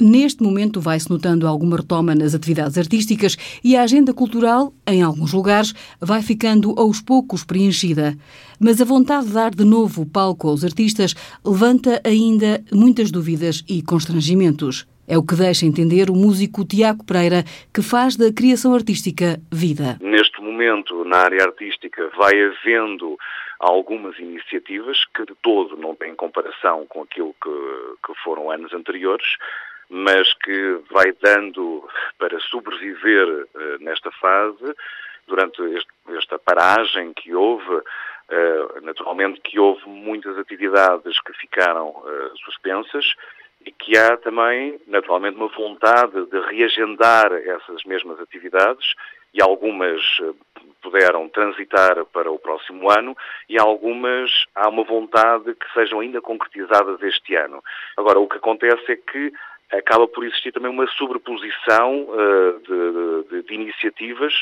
Neste momento vai-se notando alguma retoma nas atividades artísticas e a agenda cultural, em alguns lugares, vai ficando aos poucos preenchida. Mas a vontade de dar de novo palco aos artistas levanta ainda muitas dúvidas e constrangimentos. É o que deixa entender o músico Tiago Pereira, que faz da criação artística vida. Neste momento, na área artística, vai havendo algumas iniciativas que de todo não têm comparação com aquilo que, que foram anos anteriores, mas que vai dando para sobreviver uh, nesta fase, durante este, esta paragem que houve, uh, naturalmente que houve muitas atividades que ficaram uh, suspensas e que há também, naturalmente, uma vontade de reagendar essas mesmas atividades e algumas puderam transitar para o próximo ano e algumas há uma vontade que sejam ainda concretizadas este ano. Agora, o que acontece é que acaba por existir também uma sobreposição uh, de, de, de, iniciativas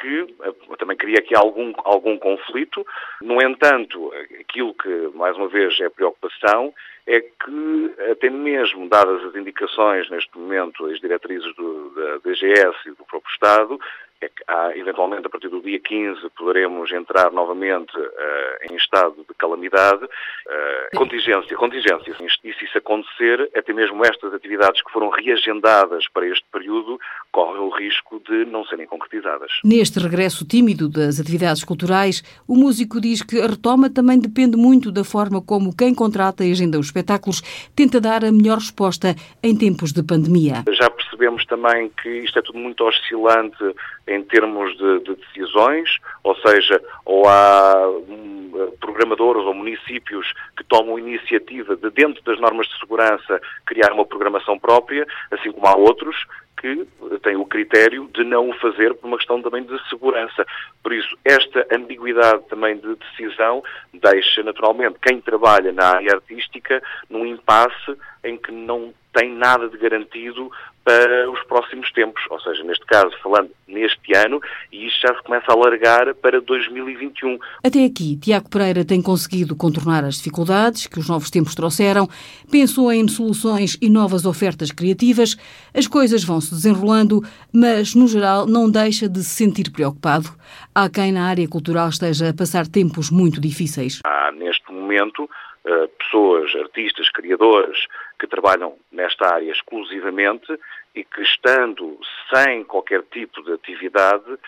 que uh, também cria aqui algum, algum conflito. No entanto, aquilo que, mais uma vez, é preocupação é que, até mesmo dadas as indicações neste momento, as diretrizes do, da DGS e do próprio Estado, é que há, eventualmente, a partir do dia 15, poderemos entrar novamente uh, em estado de calamidade. Uh, contingência, contingência. E se isso acontecer, até mesmo estas atividades que foram reagendadas para este período correm o risco de não serem concretizadas. Neste regresso tímido das atividades culturais, o músico diz que a retoma também depende muito da forma como quem contrata e agenda os espetáculos tenta dar a melhor resposta em tempos de pandemia. Já percebemos também que isto é tudo muito oscilante em termos de, de decisões, ou seja, ou há um, programadores ou municípios que tomam iniciativa de, dentro das normas de segurança, criar uma programação própria, assim como há outros que têm o critério de não o fazer por uma questão também de segurança. Por isso, esta ambiguidade também de decisão deixa, naturalmente, quem trabalha na área artística num impasse em que não tem nada de garantido para os próximos tempos, ou seja, neste caso falando neste ano, e isto já se começa a alargar para 2021. Até aqui, Tiago Pereira tem conseguido contornar as dificuldades que os novos tempos trouxeram, pensou em soluções e novas ofertas criativas, as coisas vão se desenrolando, mas no geral não deixa de se sentir preocupado. Há quem na área cultural esteja a passar tempos muito difíceis. Há neste momento eh, pessoas, artistas, criadores que trabalham nesta área exclusivamente e que, estando sem qualquer tipo de atividade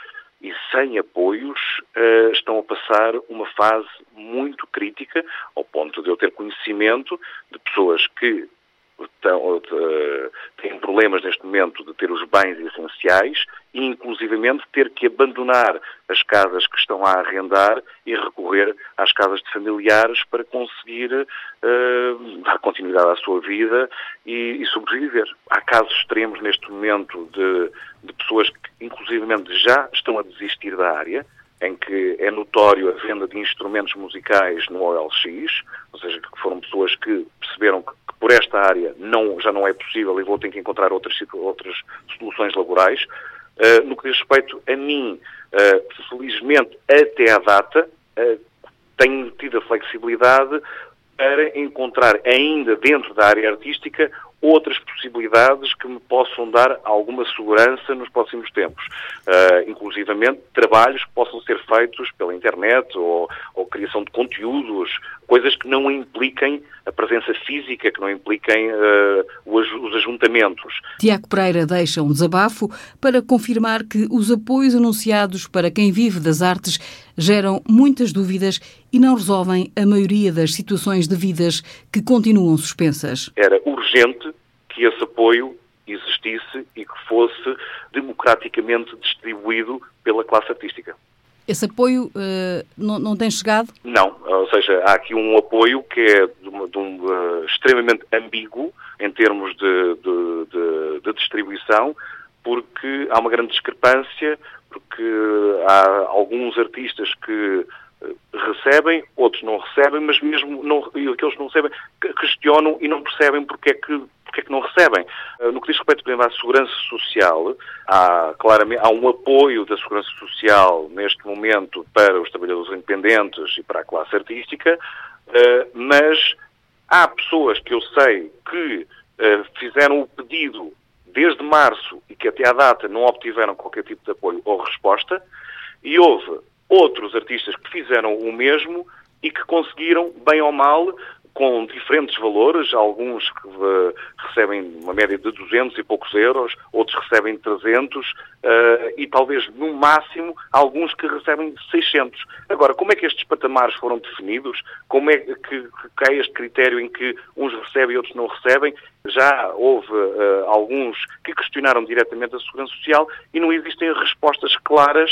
e sem apoios, eh, estão a passar uma fase muito crítica, ao ponto de eu ter conhecimento de pessoas que têm problemas neste momento de ter os bens essenciais e, inclusivamente, ter que abandonar as casas que estão a arrendar e recorrer às casas de familiares para conseguir uh, dar continuidade à sua vida e, e, sobreviver. Há casos extremos neste momento de, de pessoas que, inclusivamente, já estão a desistir da área, em que é notório a venda de instrumentos musicais no OLX, ou seja, que foram pessoas que perceberam que por esta área não, já não é possível e vou ter que encontrar outras, outras soluções laborais. Uh, no que diz respeito a mim, uh, felizmente, até à data, uh, tenho tido a flexibilidade para encontrar ainda dentro da área artística outras possibilidades que me possam dar alguma segurança nos próximos tempos. Uh, inclusivamente trabalhos que possam ser feitos pela internet ou, ou, criação de conteúdos, coisas que não impliquem a presença física, que não impliquem uh, os, os ajuntamentos. Tiago Pereira deixa um desabafo para confirmar que os apoios anunciados para quem vive das artes geram muitas dúvidas e não resolvem a maioria das situações de vidas que continuam suspensas. Era urgente que esse apoio existisse e que fosse democraticamente distribuído pela classe artística. Esse apoio uh, não, não, tem chegado? Não, ou seja, há aqui um apoio que é de, uma, de um, uh, extremamente ambíguo em termos de, de, de, distribuição, porque há uma grande discrepância, porque há alguns artistas que eh, recebem, outros não recebem, mas mesmo não, aqueles que não recebem questionam e não percebem porque é que porque é que não recebem? Eh, no que diz respeito, por exemplo, à segurança social, há claramente há um apoio da segurança social neste momento para os trabalhadores independentes e para a classe artística, eh, mas há pessoas que eu sei que fizeram o pedido desde março e que até à data não obtiveram qualquer tipo de apoio ou resposta, e houve outros artistas que fizeram o mesmo e que conseguiram, bem ou mal, com diferentes valores, alguns que uh, recebem uma média de 200 e poucos euros, outros recebem 300 uh, eh, e talvez no máximo alguns que recebem 600. Agora, como é que estes patamares foram definidos? Como é que, que, é este critério em que uns recebem e outros não recebem? Já houve uh, alguns que questionaram diretamente a Segurança Social e não existem respostas claras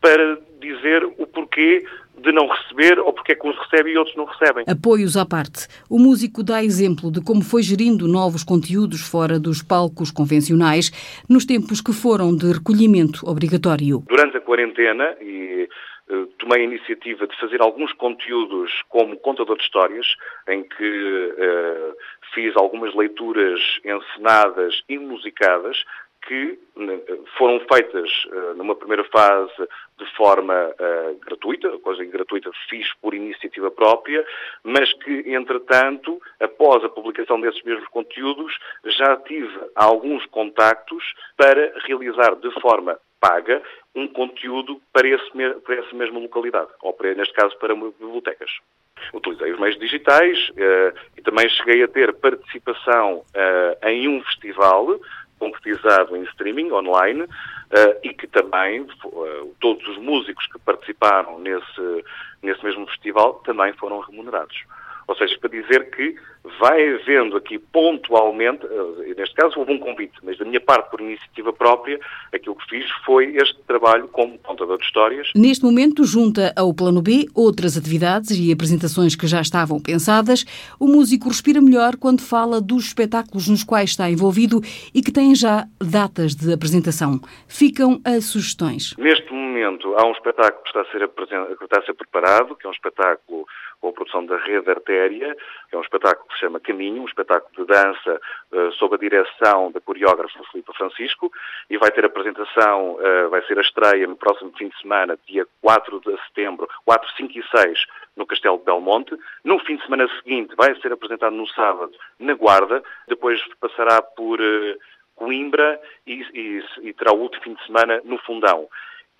para dizer o porquê de não receber ou porque é que uns recebem e outros não recebem. Apoios à parte. O músico dá exemplo de como foi gerindo novos conteúdos fora dos palcos convencionais nos tempos que foram de recolhimento obrigatório. Durante a quarentena e eh, tomei a iniciativa de fazer alguns conteúdos como contador de histórias, em que uh, fiz algumas leituras encenadas e musicadas que foram feitas uh, numa primeira fase de forma uh, gratuita, coisa gratuita fiz por iniciativa própria, mas que, entretanto, após a publicação desses mesmos conteúdos, já tive alguns contactos para realizar de forma paga um conteúdo para, esse, para essa mesma localidade, ou para, neste caso para bibliotecas. Utilizei os meios digitais uh, e também cheguei a ter participação em um festival concretizado em streaming online uh, e que também uh, todos os músicos que participaram nesse, nesse mesmo festival também foram remunerados. Ou seja, para dizer que vai havendo aqui pontualmente, eh, neste caso houve um convite, mas da minha parte, por iniciativa própria, aquilo que fiz foi este trabalho como contador de histórias. Neste momento, junta ao Plano B outras atividades e apresentações que já estavam pensadas, o músico respira melhor quando fala dos espetáculos nos quais está envolvido e que têm já datas de apresentação. Ficam as sugestões. Neste momento, há um espetáculo que está a ser, que está a ser preparado, que é um espetáculo com a produção da Rede Artéria, que é um espetáculo que se chama Caminho, um espetáculo de dança uh, sob a direção da coreógrafa Filipe Francisco, e vai ter apresentação, uh, vai ser a estreia no próximo fim de semana, dia 4 de setembro, 4, 5 e 6, no Castelo de Belmonte. No fim de semana seguinte, vai ser apresentado no sábado, na Guarda, depois passará por uh, Coimbra e, e, e terá o último fim de semana no Fundão.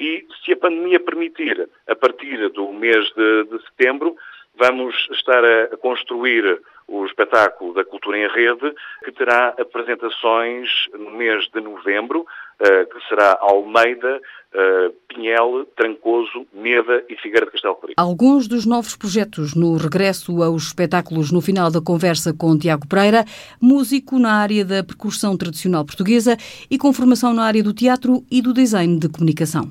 E se a pandemia permitir, a partir do mês de, de setembro, vamos estar a, construir o espetáculo da Cultura em Rede, que terá apresentações no mês de novembro, uh, que será Almeida, uh, Pinhel, Trancoso, Meda e Figueira de Castelo Perico. Alguns dos novos projetos no regresso aos espetáculos no final da conversa com Tiago Pereira, músico na área da percussão tradicional portuguesa e com formação na área do teatro e do design de comunicação.